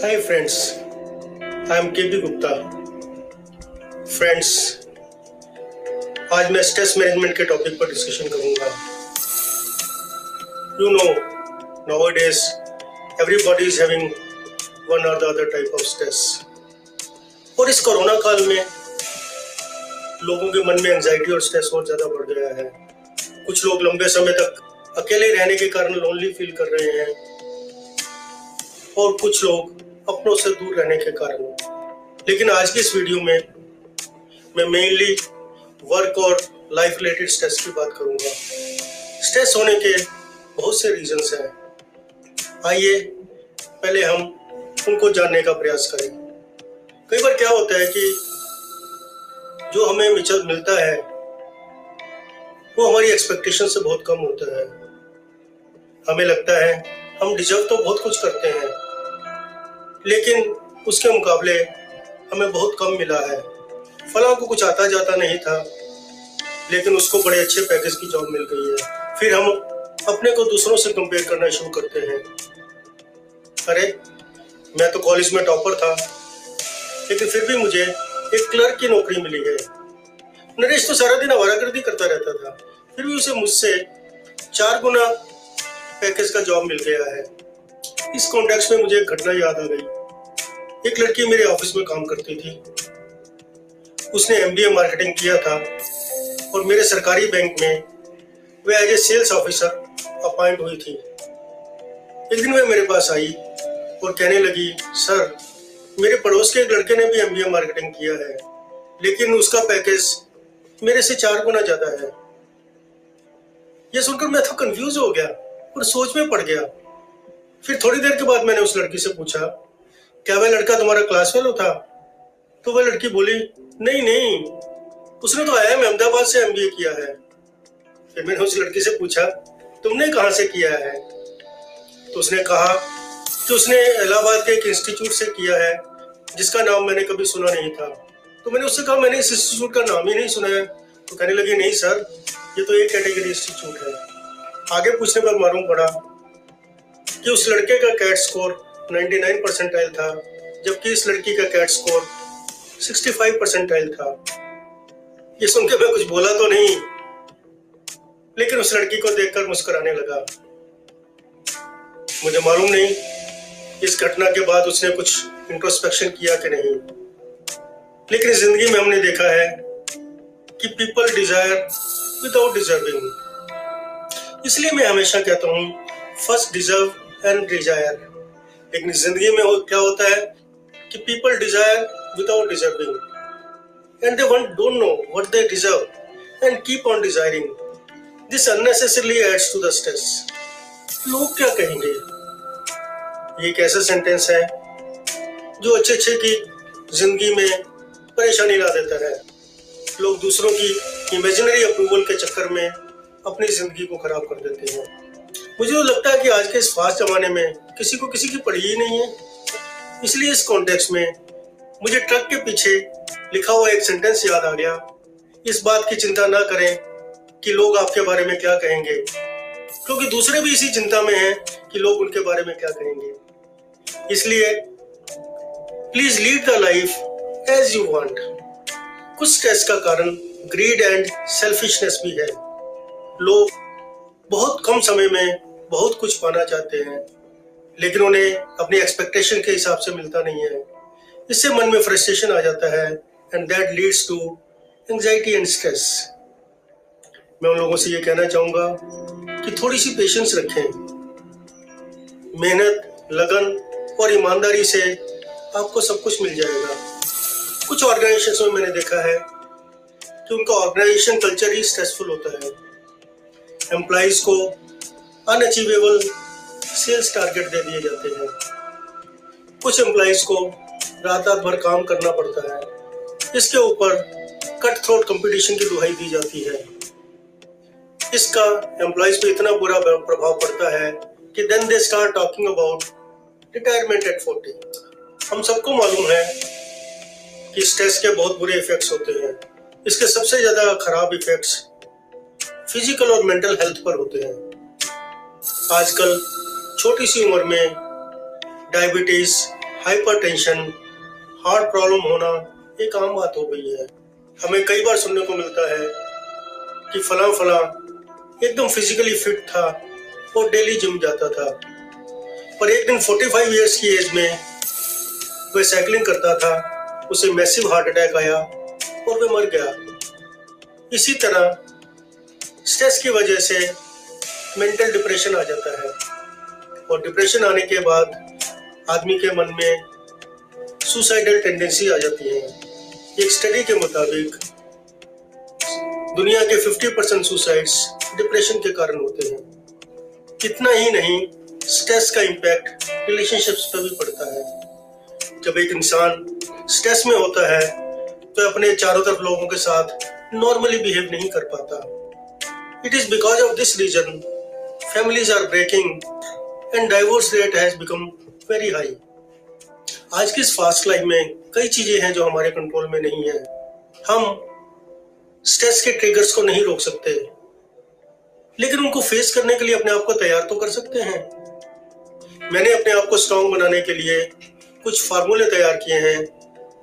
Friends I am K P Gupta friends आज मैं stress management के टॉपिक पर डिस्कशन करूँगा। You know nowadays everybody is having one or the other type of stress और इस corona काल में लोगों के मन में एंजाइटी और स्ट्रेस और ज़्यादा बढ़ गया है। कुछ लोग लंबे समय तक अकेले रहने के कारण लोनली फील कर रहे हैं। और कुछ लोग अपनों से दूर रहने के कारण। लेकिन आज की इस वीडियो में मैं मेनली वर्क और लाइफ रिलेटेड स्ट्रेस की बात करूँगा। स्ट्रेस होने के बहुत से रीजंस हैं। आइए, पहले हम उनको जानने का प्रयास करें। कई बार क्या होता है कि जो हमें मिचल मिलता है, वो हमारी एक्सपेक्टेशन से बहुत कम होता है। हमें लगता है, हम डिजर्व तो बहुत कुछ करते हैं लेकिन उसके मुकाबले हमें बहुत कम मिला है। फला को कुछ आता जाता नहीं था, लेकिन उसको बड़े अच्छे पैकेज की जॉब मिल गई है। फिर हम अपने को दूसरों से कंपेयर करना शुरू करते हैं। अरे, मैं तो कॉलेज में टॉपर था, लेकिन फिर भी मुझे एक क्लर्क की नौकरी मिली है। नरेश तो सारा दिन आवारागर्दी करता रहता था, फिर भी उसे मुझसे चार गुना पैकेज का जॉब मिल गया है। इस कॉन्टेक्स्ट में मुझे एक घटना याद आ गई एक लड़की मेरे ऑफ़िस में काम करती थी। उसने एमबीए मार्केटिंग किया था और मेरे सरकारी बैंक में वह as a sales officer appoint हुई थी। एक दिन वह मेरे पास आई और कहने लगी, सर, मेरे पड़ोस के एक लड़के ने भी एमबीए मार्केटिंग किया है, लेकिन उसका पैकेज मेरे से चार गुना ज़्यादा है। यह सुनकर मैं तो कंफ्यूज हो गया और सोच में पड़ गया। फिर थोड़ी देर के बाद मैंने उस लड़की से पूछा क्या वह लड़का तुम्हारा क्लास फेलो था? तो वह लड़की बोली, नहीं नहीं, उसने तो आई अहमदाबाद से एमबीए किया है। फिर मैंने उस लड़की से पूछा, तुमने कहा से किया है? तो उसने कहा, कि उसने इलाहाबाद के एक इंस्टीट्यूट से किया है, जिसका नाम मैंने कभी सुना नहीं था। तो मैंने उससे कहा, मैंने इस इंस्टीट्यूट का नाम ही नहीं सुना है। तो कहने लगी, नहीं सर, ये तो एक कैटेगरी इंस्टीट्यूट है। आगे पूछने पर मालूम पड़ा कि उस लड़के का कैट स्कोर 99 परसेंटाइल था, जबकि इस लड़की का कैट स्कोर 65 परसेंटाइल था। ये सुन के मैं कुछ बोला तो नहीं, लेकिन उस लड़की को देखकर मुस्कुराने लगा। मुझे मालूम नहीं इस घटना के बाद उसने कुछ इंट्रोस्पेक्शन किया कि नहीं। लेकिन ज़िंदगी में हमने देखा है कि पीपल डिज़ायर विदाउट डिजर्विंग इसलिए मैं हमेशा कहता हूँ फ़र्स्ट डिजर्व एंड डिज़ायर लेकिन ज़िंदगी में हो, क्या होता है कि people desire without deserving and they want don't know what they deserve and keep on desiring this unnecessarily adds to the stress लोग क्या कहेंगे? ये एक ऐसा सेंटेंस है जो अच्छे अच्छे की ज़िंदगी में परेशानी ला देता है। लोग दूसरों की इमेजिनरी अप्रूवल के चक्कर में अपनी ज़िंदगी को खराब कर देते हैं। मुझे तो लगता है कि आज के इस फास्ट जमाने में किसी को किसी की पड़ी ही नहीं है। इसलिए इस कॉन्टेक्स्ट में मुझे ट्रक के पीछे लिखा हुआ एक सेंटेंस याद आ गया। इस बात की चिंता ना करें कि लोग आपके बारे में क्या कहेंगे, क्योंकि दूसरे भी इसी चिंता में हैं कि लोग उनके बारे में क्या कहेंगे। इसलिए please lead the life as you want कुछ स्ट्रेस का कारण ग्रीड एंड सेल्फिशनेस भी है। लोग बहुत कम समय में बहुत कुछ पाना चाहते हैं, लेकिन उन्हें अपनी एक्सपेक्टेशन के हिसाब से मिलता नहीं है। इससे मन में फ्रस्ट्रेशन आ जाता है and that leads to anxiety and stress मैं उन लोगों से ये कहना चाहूँगा कि थोड़ी सी पेशेंस रखें। मेहनत, लगन और ईमानदारी से आपको सब कुछ मिल जाएगा। कुछ ऑर्गेनाइजेशन में मैंने देखा है कि उनका ऑर्गेनाइजेशन कल्चर ही स्ट्रेसफुल होता है। एम्प्लॉज को अनअचीवेबल सेल्स टारगेट दे दिए जाते हैं। कुछ एम्प्लॉज को रात रात भर काम करना पड़ता है। इसके ऊपर कट थ्रोट कंपटीशन की दुहाई दी जाती है। इसका एम्प्लॉज पे इतना बुरा प्रभाव पड़ता है कि then they start talking about retirement at forty हम सबको मालूम है कि स्ट्रेस के बहुत बुरे इफेक्ट्स होते हैं। इसके सबसे ज़्यादा खराब इफेक्ट्स फ़िज़िकल और मेंटल हेल्थ पर होते हैं। आजकल छोटी सी उम्र में डायबिटीज़ हाइपरटेंशन हार्ट प्रॉब्लम होना एक आम बात हो गई है। हमें कई बार सुनने को मिलता है कि फला फला एकदम फिजिकली फिट था और डेली जिम जाता था। पर एक दिन 45 इयर्स की एज में वह साइकिलिंग करता था, उसे मैसिव हार्ट अटैक आया और वह मर गया। इसी तरह स्ट्रेस की वजह से मेंटल डिप्रेशन आ जाता है। और डिप्रेशन आने के बाद आदमी के मन में सुसाइडल टेंडेंसी आ जाती है। एक स्टडी के मुताबिक दुनिया के 50 परसेंट सुसाइड्स डिप्रेशन के कारण होते हैं। इतना ही नहीं स्ट्रेस का इम्पैक्ट रिलेशनशिप्स पर भी पड़ता है। जब एक इंसान स्ट्रेस में होता है तो अपने चारों तरफ़ लोगों के साथ नॉर्मली बिहेव नहीं कर पाता। It is because of this reason families are breaking and divorce rate has become very high आज की इस फास्ट लाइफ में कई चीज़ें हैं जो हमारे कंट्रोल में नहीं है। हम स्ट्रेस के ट्रिगर्स को नहीं रोक सकते। लेकिन उनको फेस करने के लिए अपने आप को तैयार तो कर सकते हैं। मैंने अपने आप को स्ट्रांग बनाने के लिए कुछ फार्मूले तैयार किए हैं,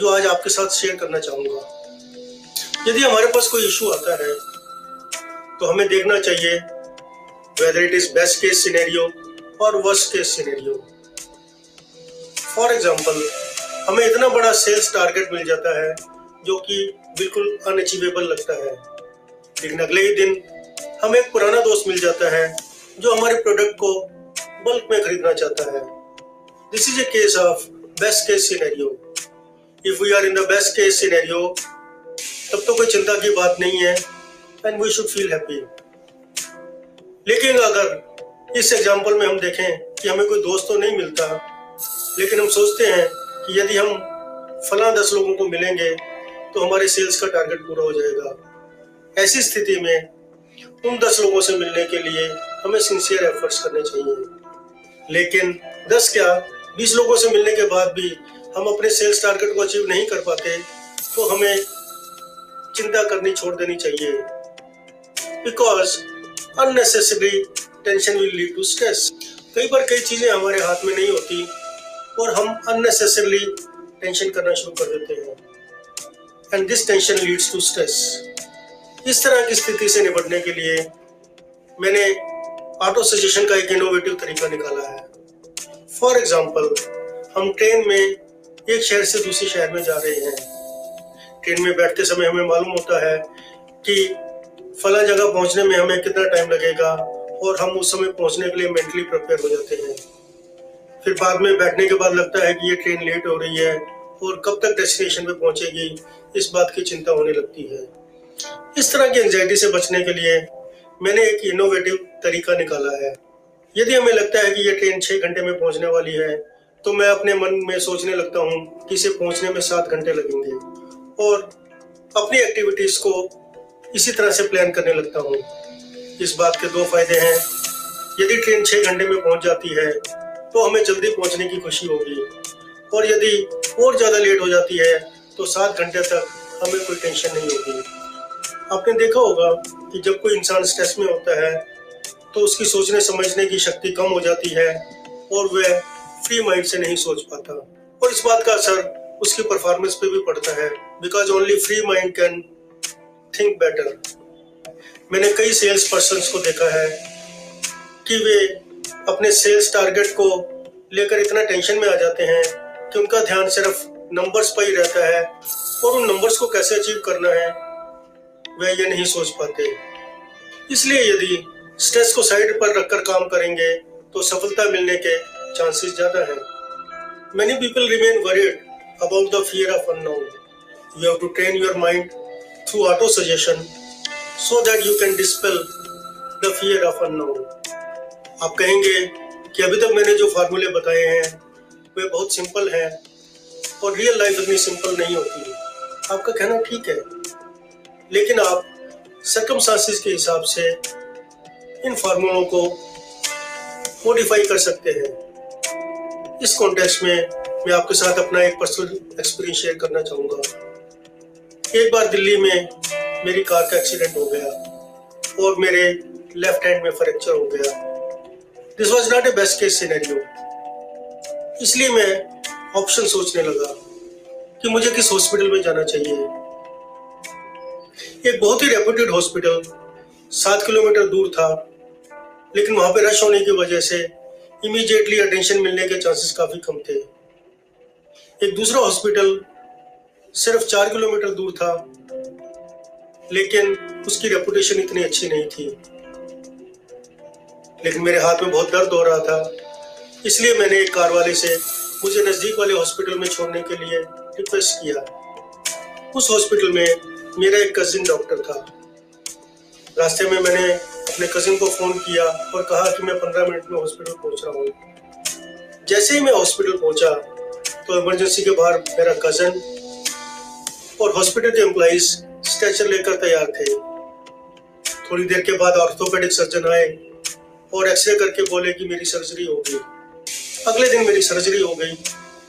जो आज आपके साथ शेयर करना चाहूँगा। यदि हमारे पास कोई इशू आता है तो हमें देखना चाहिए whether it is best case scenario और worst case scenario for example हमें इतना बड़ा सेल्स टारगेट मिल जाता है जो कि बिल्कुल अनअचीवेबल लगता है। लेकिन अगले ही दिन हमें एक पुराना दोस्त मिल जाता है जो हमारे प्रोडक्ट को बल्क में खरीदना चाहता है। This is a case of best case scenario if we are in the best case scenario तब तो कोई चिंता की बात नहीं है and we should feel happy लेकिन अगर इस एग्ज़ाम्पल में हम देखें कि हमें कोई दोस्त तो नहीं मिलता, लेकिन हम सोचते हैं कि यदि हम फला दस लोगों को मिलेंगे तो हमारे सेल्स का टारगेट पूरा हो जाएगा। ऐसी स्थिति में उन दस लोगों से मिलने के लिए हमें सिंसियर एफर्ट्स करने चाहिए। लेकिन दस क्या, बीस लोगों से मिलने के बाद भी हम अपने सेल्स टारगेट को अचीव नहीं कर पाते तो हमें चिंता करनी छोड़ देनी चाहिए। Because unnecessary tension will lead to stress कई बार कई चीज़ें हमारे हाथ में नहीं होती और हम अननेसेसरली टेंशन करना शुरू कर देते हैं। And this tension leads to stress इस तरह की स्थिति से निपटने के लिए मैंने ऑटो सजेशन का एक इनोवेटिव तरीका निकाला है। फॉर एग्ज़ाम्पल हम ट्रेन में एक शहर से दूसरे शहर में जा रहे हैं। ट्रेन में बैठते समय हमें मालूम होता है कि फला जगह पहुँचने में हमें कितना टाइम लगेगा और हम उस समय पहुँचने के लिए मेंटली प्रिपेयर हो जाते हैं। फिर बाद में बैठने के बाद लगता है कि ये ट्रेन लेट हो रही है और कब तक डेस्टिनेशन पे पहुंचेगी, इस बात की चिंता होने लगती है। इस तरह की एंजाइटी से बचने के लिए मैंने एक इनोवेटिव तरीका निकाला है। यदि हमें लगता है कि ये ट्रेन छः घंटे में पहुँचने वाली है तो मैं अपने मन में सोचने लगता हूँ कि इसे पहुँचने में सात घंटे लगेंगे और अपनी एक्टिविटीज़ को इसी तरह से प्लान करने लगता हूँ। इस बात के दो फ़ायदे हैं। यदि ट्रेन छः घंटे में पहुँच जाती है तो हमें जल्दी पहुँचने की खुशी होगी। और यदि और ज़्यादा लेट हो जाती है तो सात घंटे तक हमें कोई टेंशन नहीं होगी। आपने देखा होगा कि जब कोई इंसान स्ट्रेस में होता है तो उसकी सोचने समझने की शक्ति कम हो जाती है और वह फ्री माइंड से नहीं सोच पाता। और इस बात का असर उसकी परफॉर्मेंस पे भी पड़ता है। Because only free mind can think better मैंने कई सेल्स पर्सन को देखा है कि वे अपने सेल्स टारगेट को लेकर इतना टेंशन में आ जाते हैं कि उनका ध्यान सिर्फ़ नंबर्स पर ही रहता है और उन नंबर्स को कैसे अचीव करना है वह ये नहीं सोच पाते। इसलिए यदि स्ट्रेस को साइड पर रखकर काम करेंगे तो सफलता मिलने के चांसेस ज़्यादा है। Many people remain worried about the fear of unknown you have to train your mind through auto suggestion so that you can dispel the fear of unknown आप कहेंगे कि अभी तक मैंने जो फार्मूले बताए हैं, वे बहुत सिंपल हैं, और रियल लाइफ इतनी सिंपल नहीं होती है। आपका कहना ठीक है, लेकिन आप सर्कमस्टांसिस के हिसाब से इन फार्मूलों को मॉडिफाई कर सकते हैं। इस कॉन्टेक्स्ट में मैं आपके साथ अपना एक पर्सनल एक्सपीरियंस शेयर करना चाहूँगा। एक बार दिल्ली में मेरी कार का एक्सीडेंट हो गया और मेरे लेफ़्ट हैंड में फ्रैक्चर हो गया। This was not a best case scenario इसलिए मैं ऑप्शन सोचने लगा कि मुझे किस हॉस्पिटल में जाना चाहिए। एक बहुत ही रेपुटेड हॉस्पिटल सात किलोमीटर दूर था, लेकिन वहाँ पे रश होने की वजह से इमीडिएटली अटेंशन मिलने के चांसेस काफ़ी कम थे। एक दूसरा हॉस्पिटल सिर्फ़ चार किलोमीटर दूर था, लेकिन उसकी रेपुटेशन इतनी अच्छी नहीं थी। लेकिन मेरे हाथ में बहुत दर्द हो रहा था, इसलिए मैंने एक कार वाले से मुझे नज़दीक वाले हॉस्पिटल में छोड़ने के लिए रिक्वेस्ट किया। उस हॉस्पिटल में मेरा एक कजिन डॉक्टर था। रास्ते में मैंने अपने कजिन को फ़ोन किया और कहा कि मैं पंद्रह मिनट में हॉस्पिटल पहुँच रहा हूँ। जैसे ही मैं हॉस्पिटल पहुँचा तो इमरजेंसी के बाहर मेरा कज़न और हॉस्पिटल के एम्प्लॉज स्ट्रेचर लेकर तैयार थे। थोड़ी देर के बाद ऑर्थोपेडिक सर्जन आए और एक्सरे करके बोले कि मेरी सर्जरी हो गई। अगले दिन मेरी सर्जरी हो गई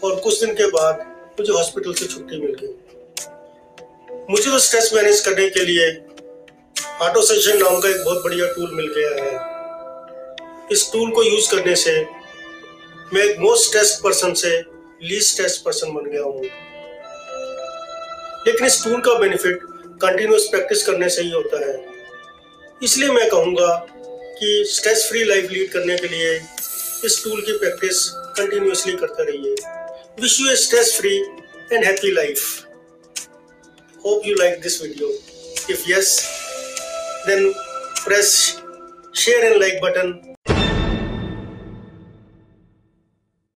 और कुछ दिन के बाद मुझे हॉस्पिटल से छुट्टी मिल गई। मुझे तो स्ट्रेस मैनेज करने के लिए ऑटो सेशन नाम का एक बहुत बढ़िया टूल मिल गया है। इस टूल को यूज़ करने से मैं एक मोस्ट स्ट्रेस पर्सन से लीस्ट स्ट्रेस पर्सन बन गया हूँ। लेकिन इस टूल का बेनिफिट कंटिन्यूस प्रैक्टिस करने से ही होता है। इसलिए मैं कहूँगा कि स्ट्रेस फ्री लाइफ लीड करने के लिए इस टूल की प्रैक्टिस कंटिन्यूसली करते रहिए। Wish you a stress free and happy life hope you like this video if yes then press share and like button.